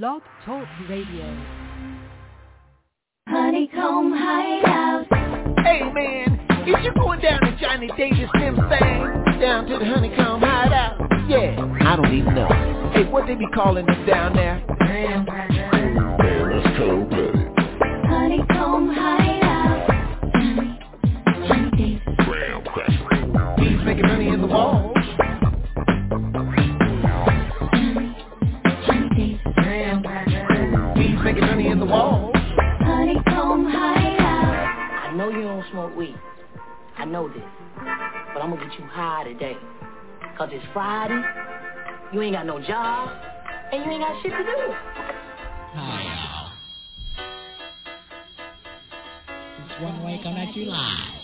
Blog Talk Radio. Honeycomb Hideout. Hey man, if you're going down to Johnny Davis Slim thing, down to the Honeycomb Hideout, yeah, I don't even know. Hey, what they be calling them down there? Graham Cracker. Man, that's cold blooded. Honeycomb Hideout. Johnny, Johnny Davis. Graham cracker. Bees making honey in the walls. I know this. But I'm gonna get you high today. Cause it's Friday, you ain't got no job, and you ain't got shit to do. Hi, y'all. It's one way coming at you live.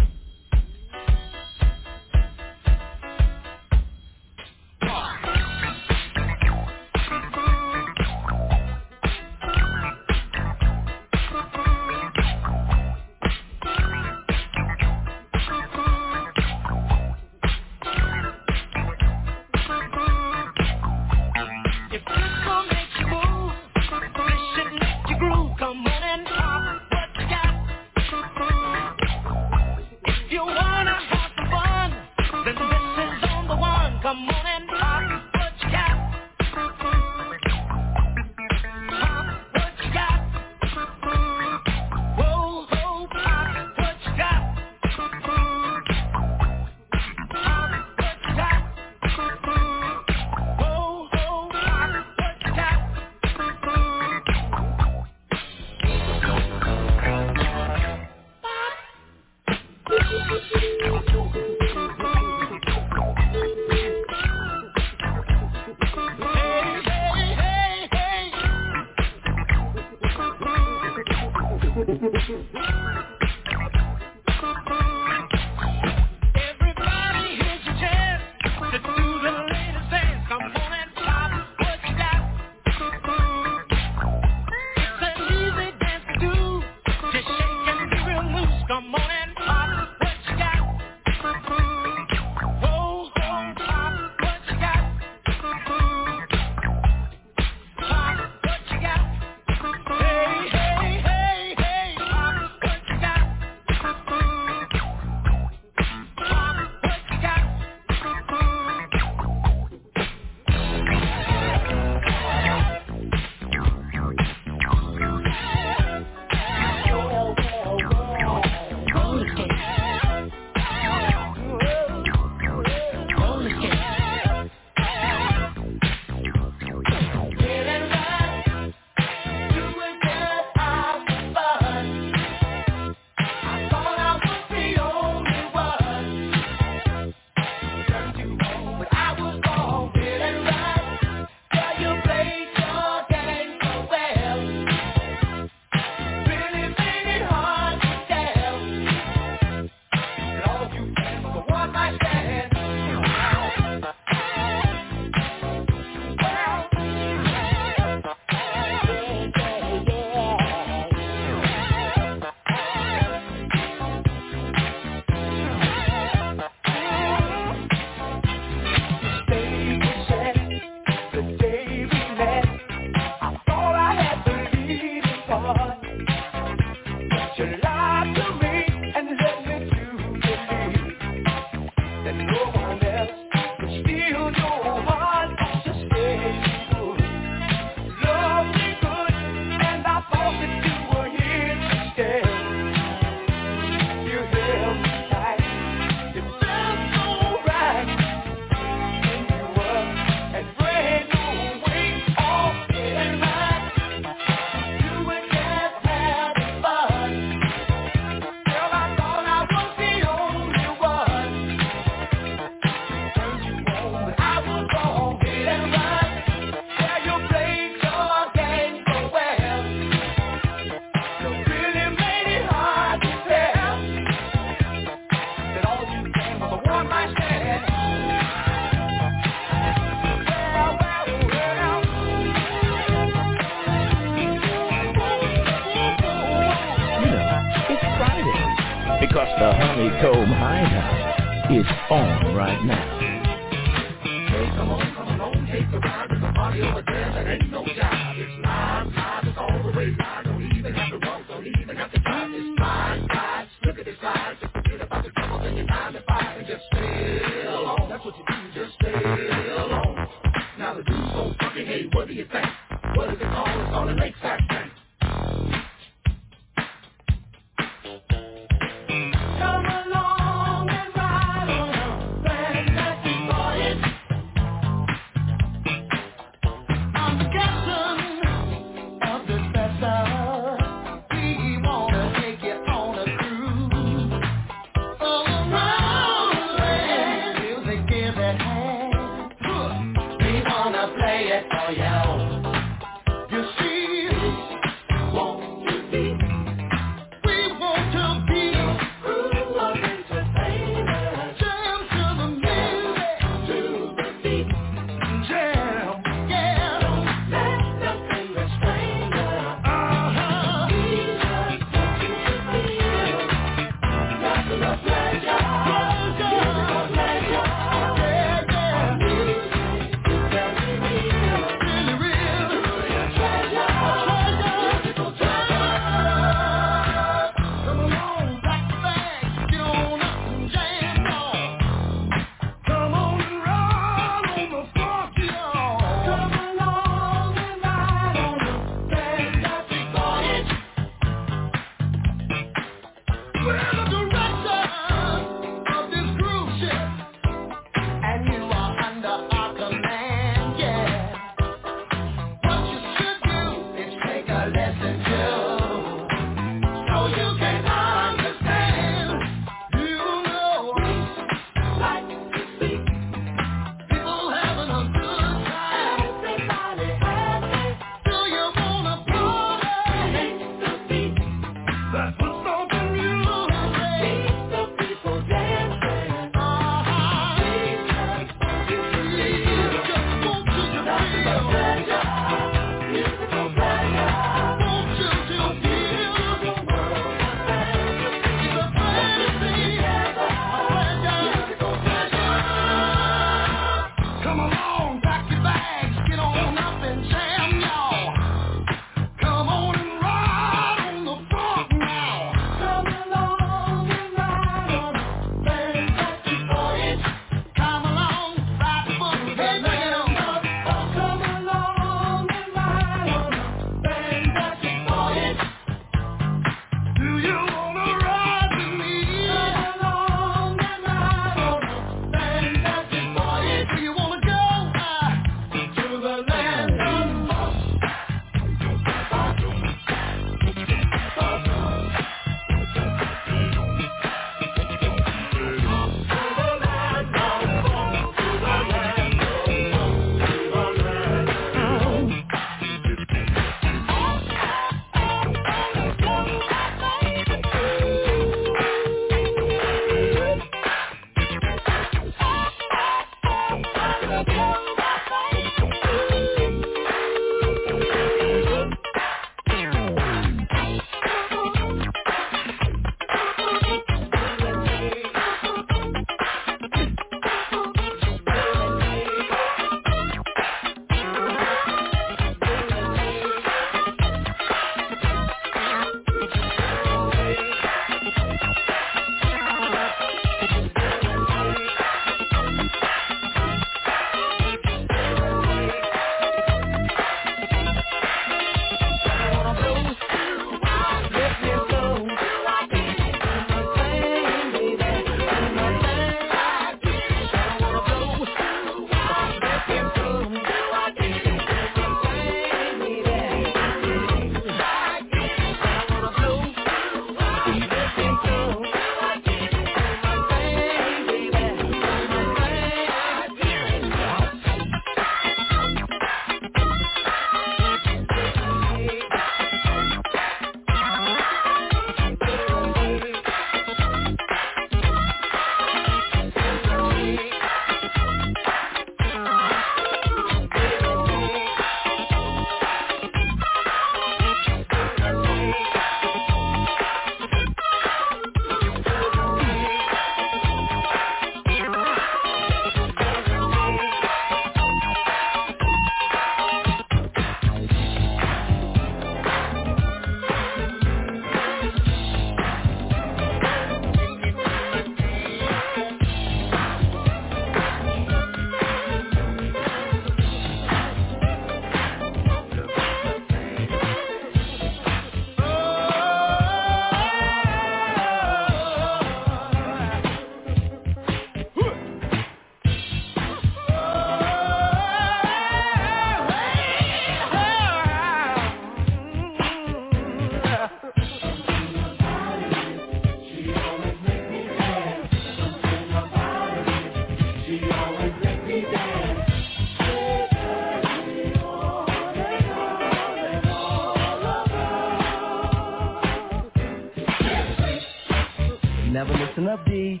listen.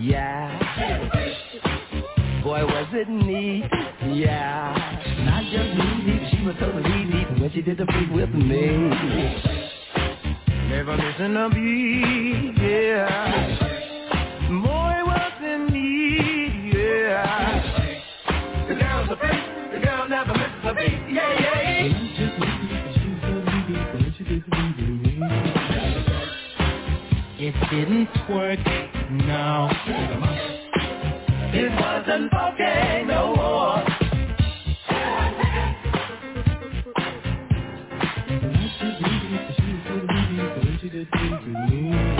Yeah. Boy, was it neat. now. It wasn't fucking no more. You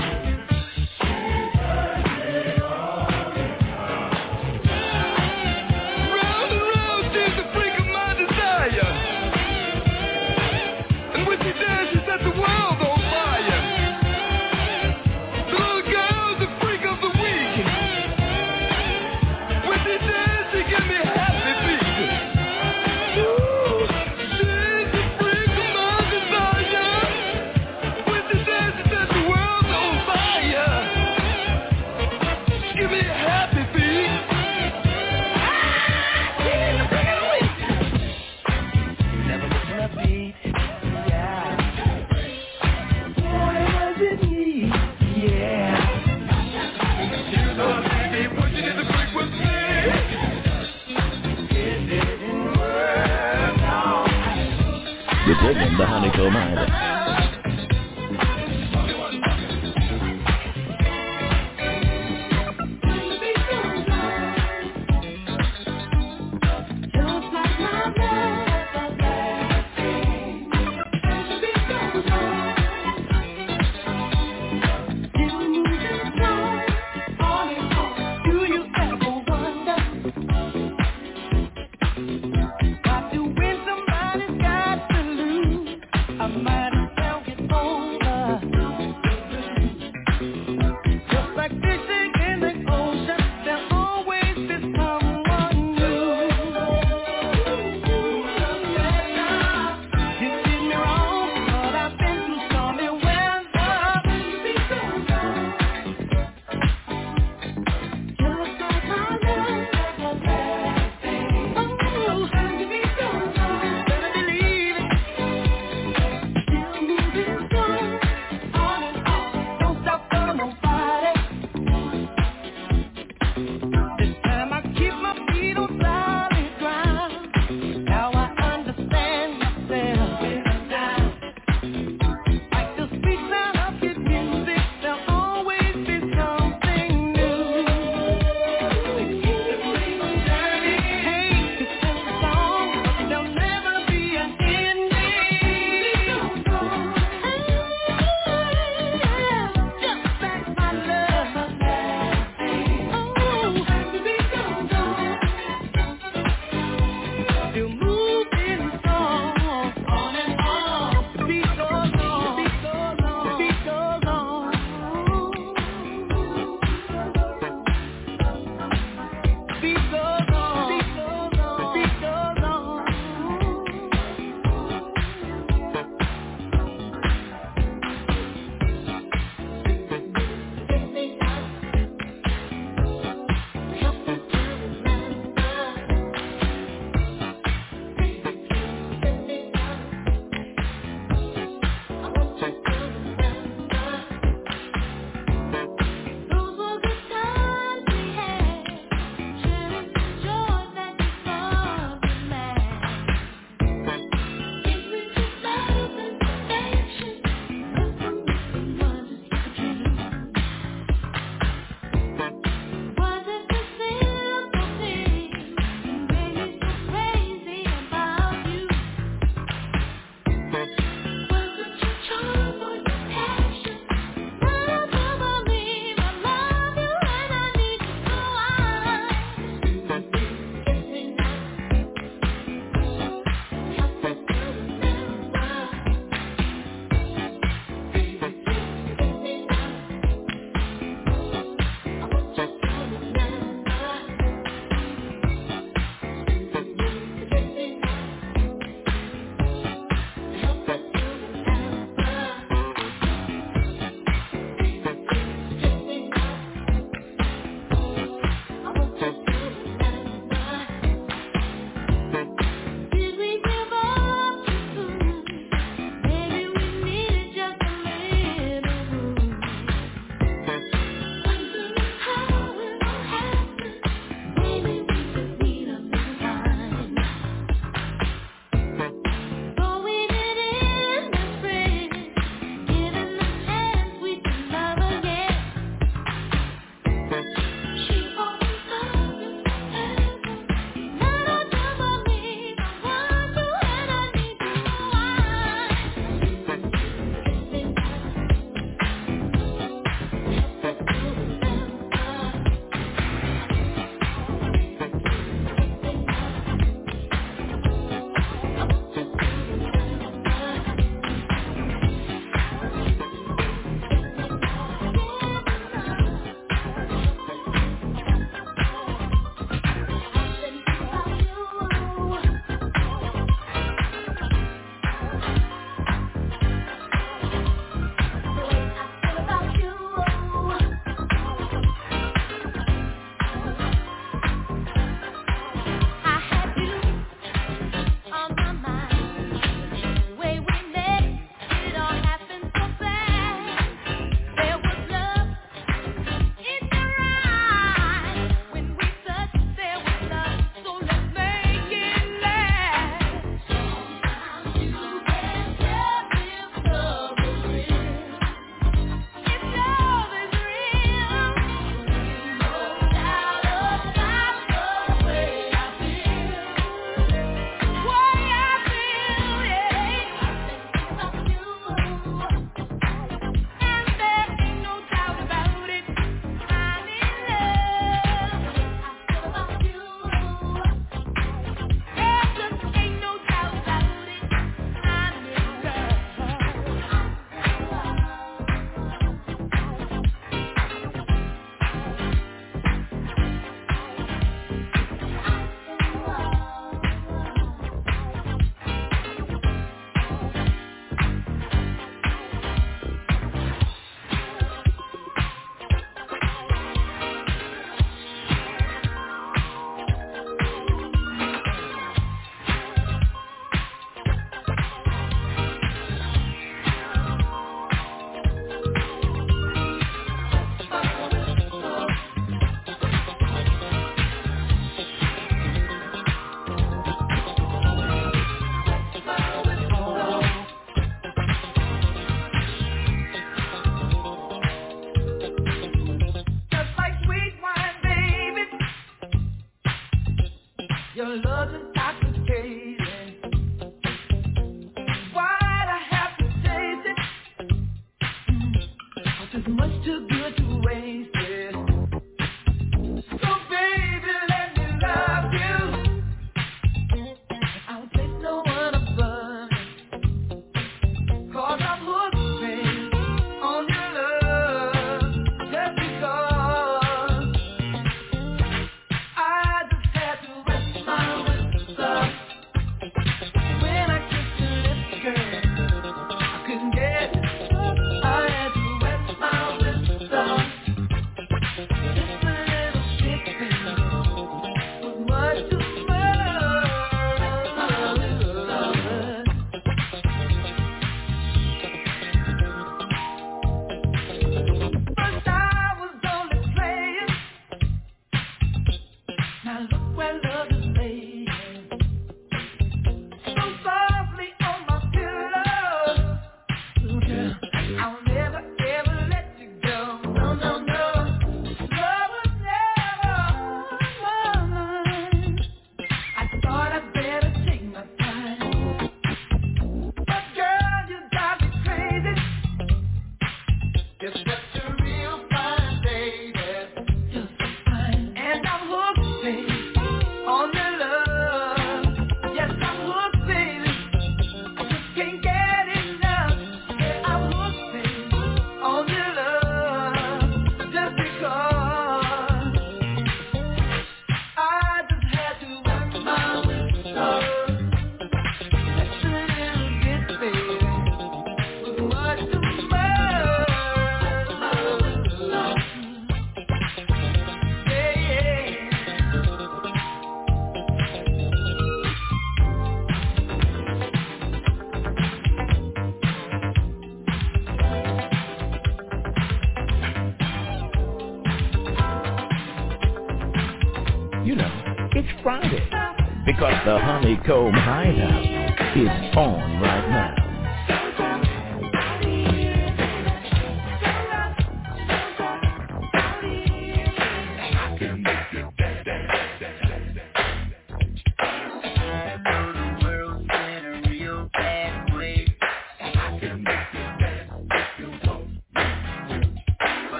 the honeycomb either.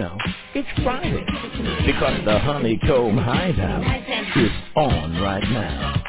know, it's Friday because the Honeycomb Hideout is on right now.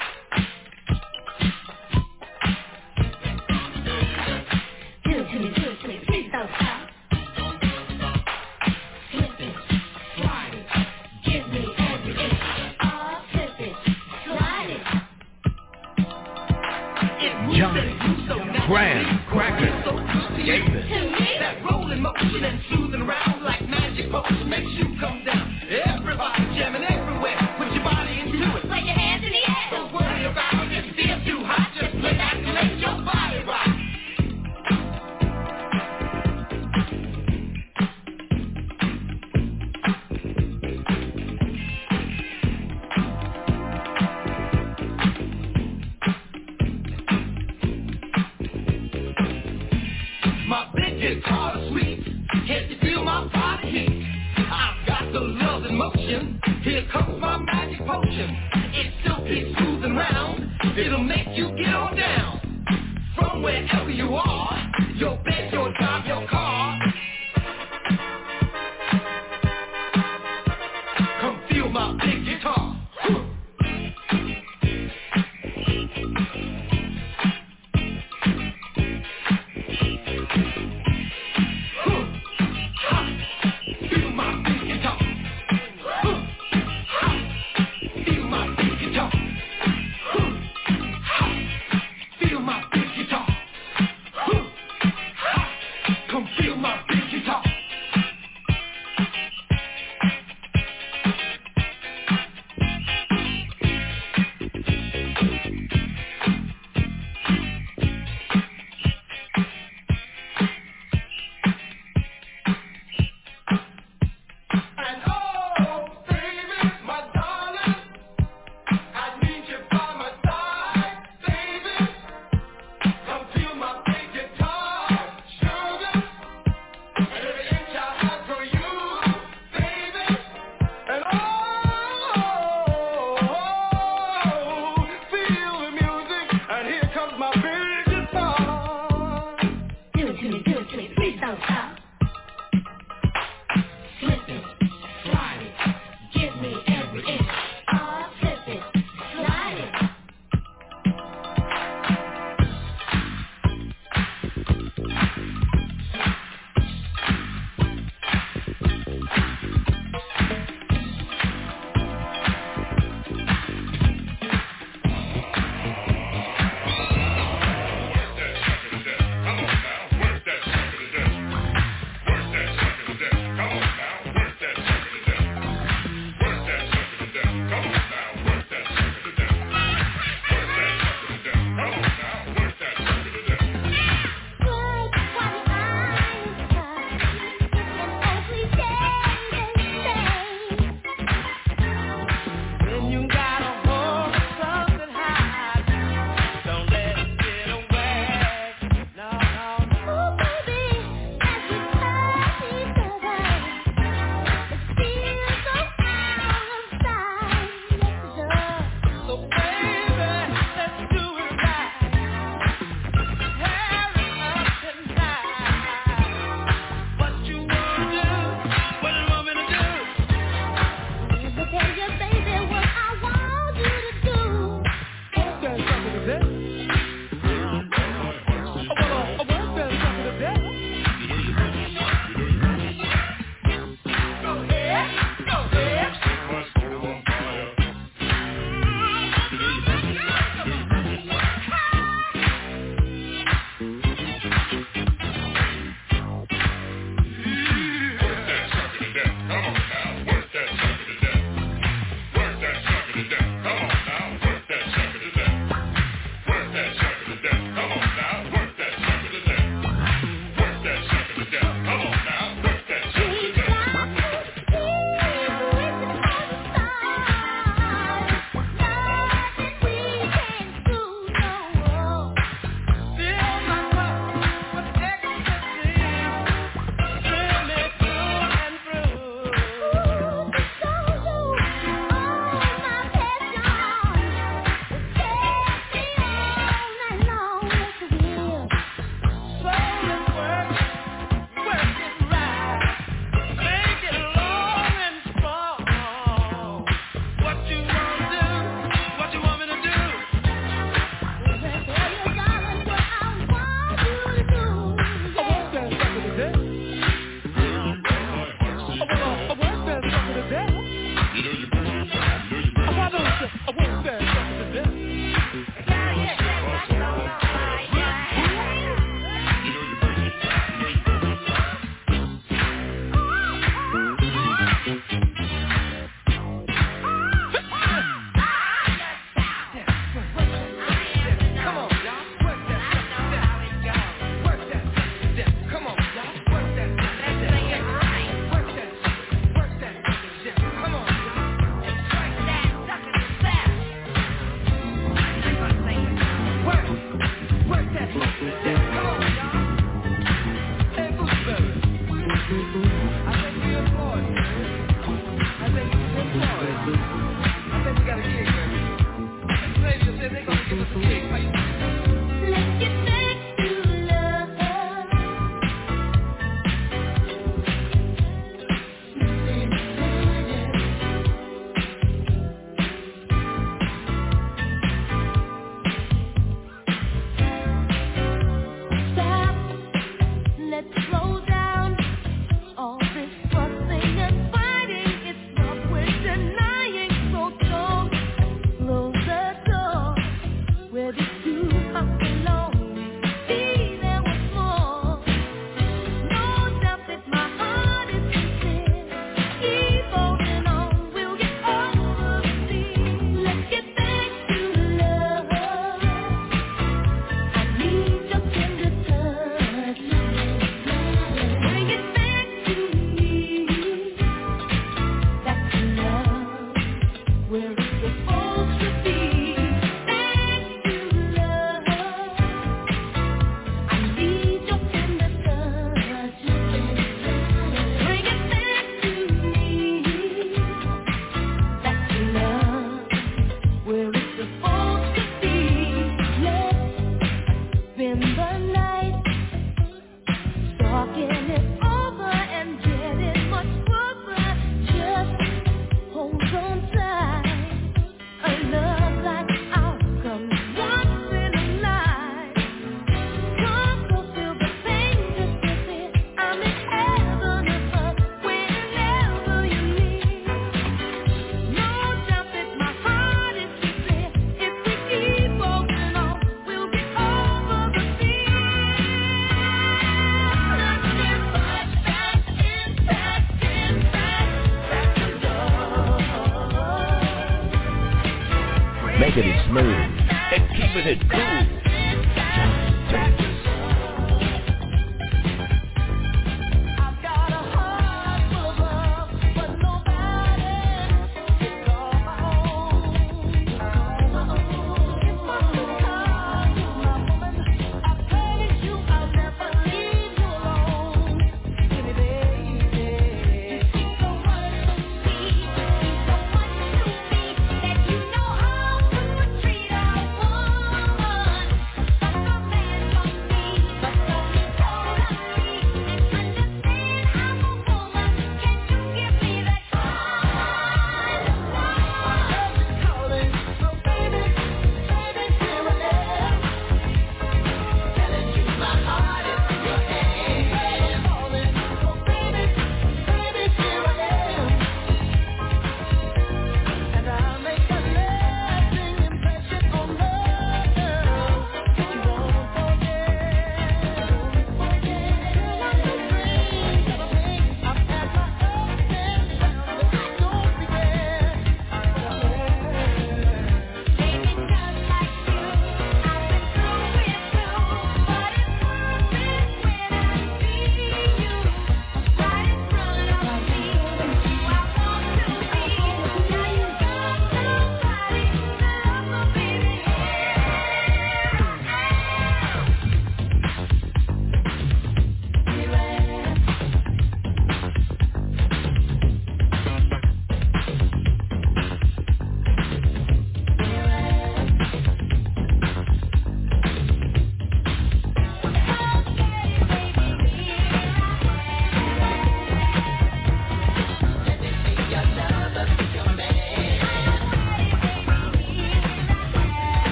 Woman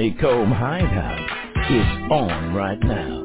Honeycomb Hideout is on right now.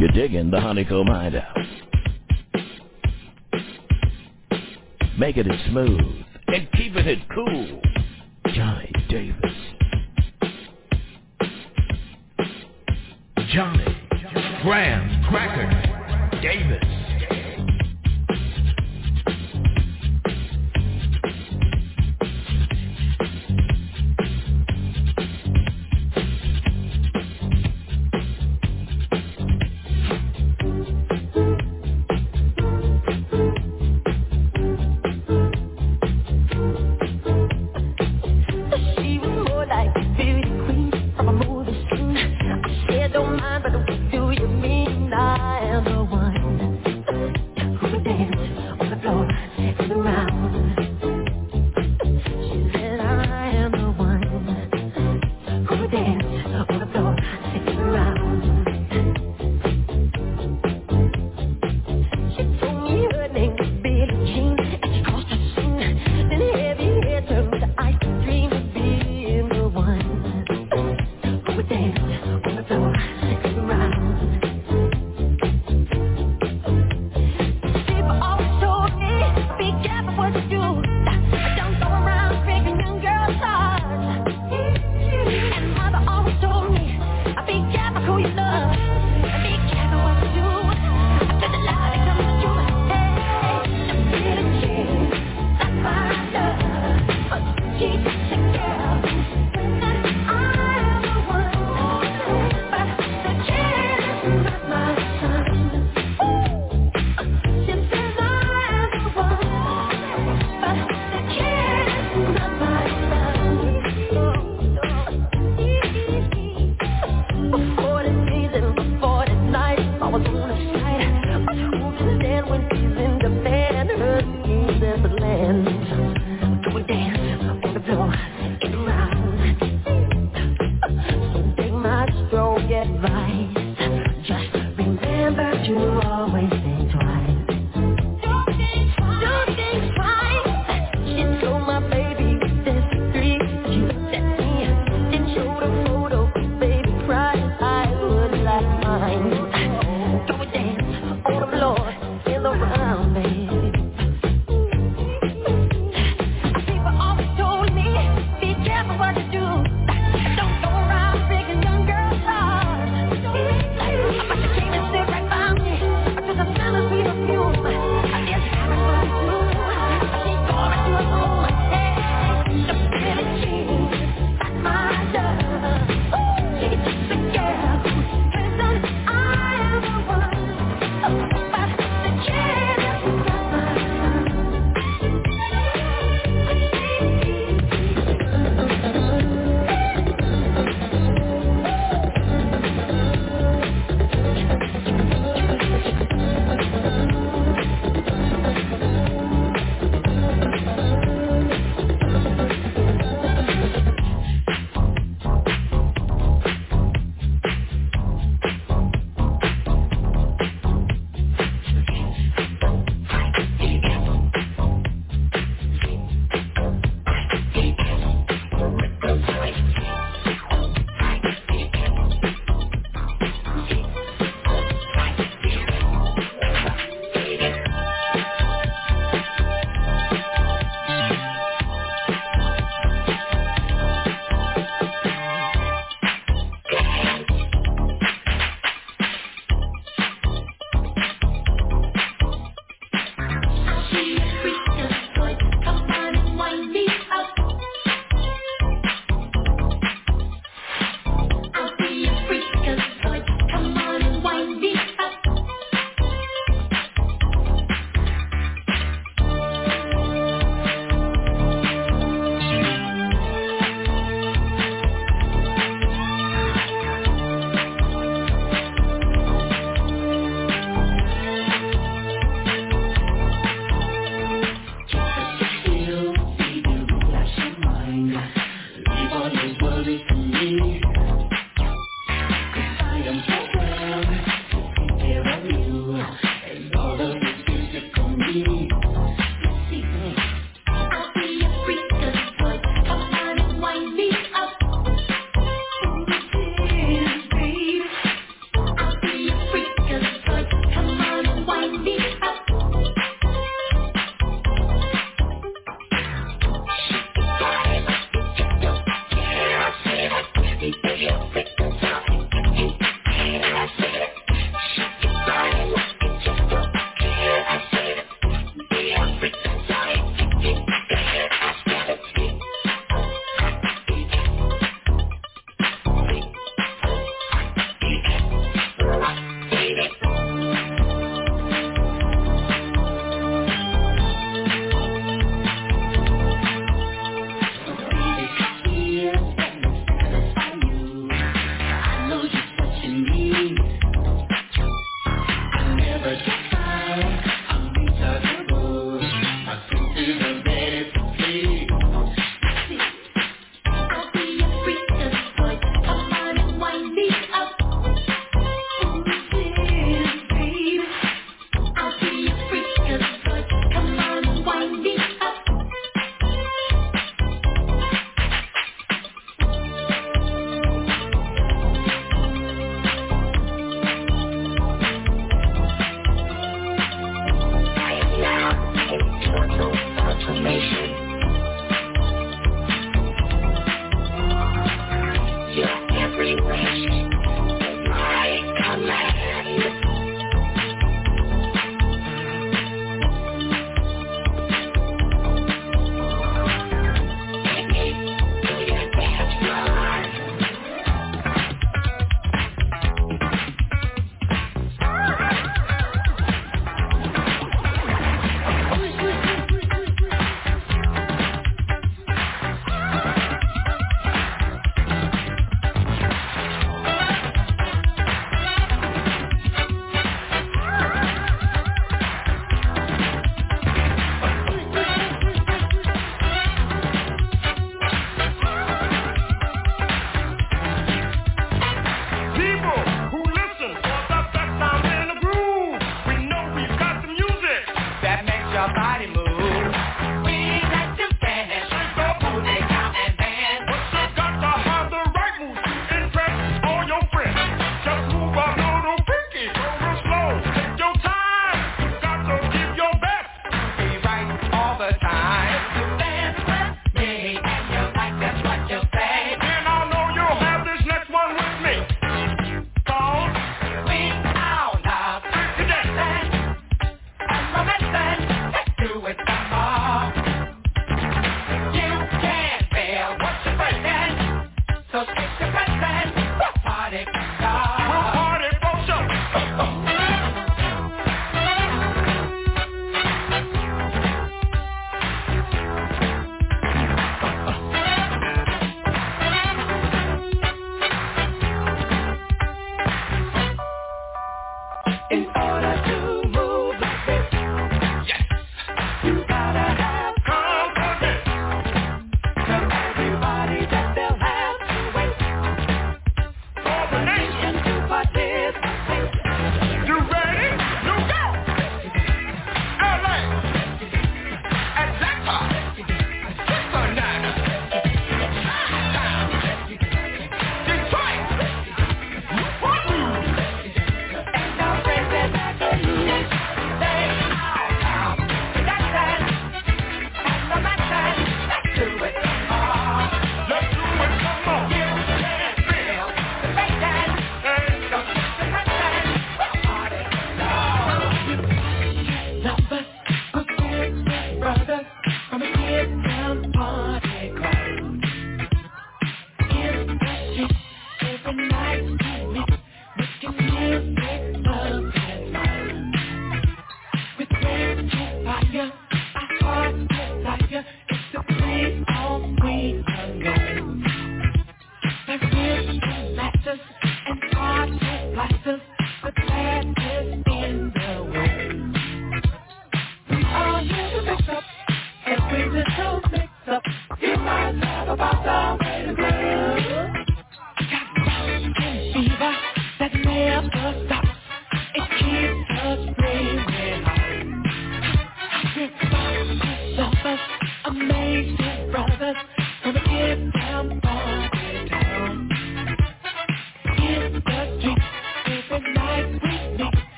You're digging the Honeycomb Hideout. Making it smooth and keeping it cool. Johnny Davis. Johnny Graham Cracker Davis.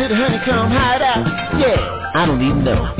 did honeycomb hide out? Yeah, I don't even know.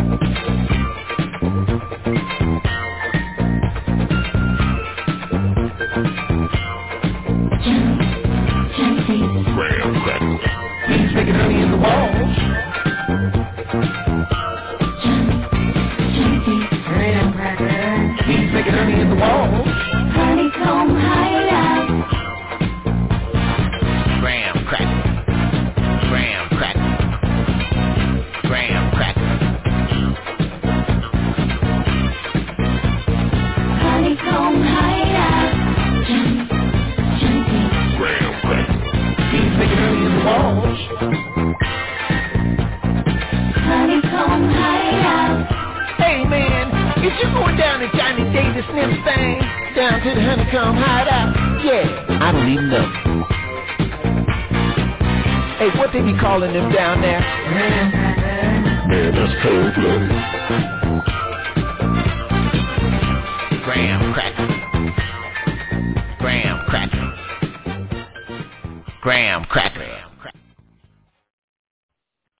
Be down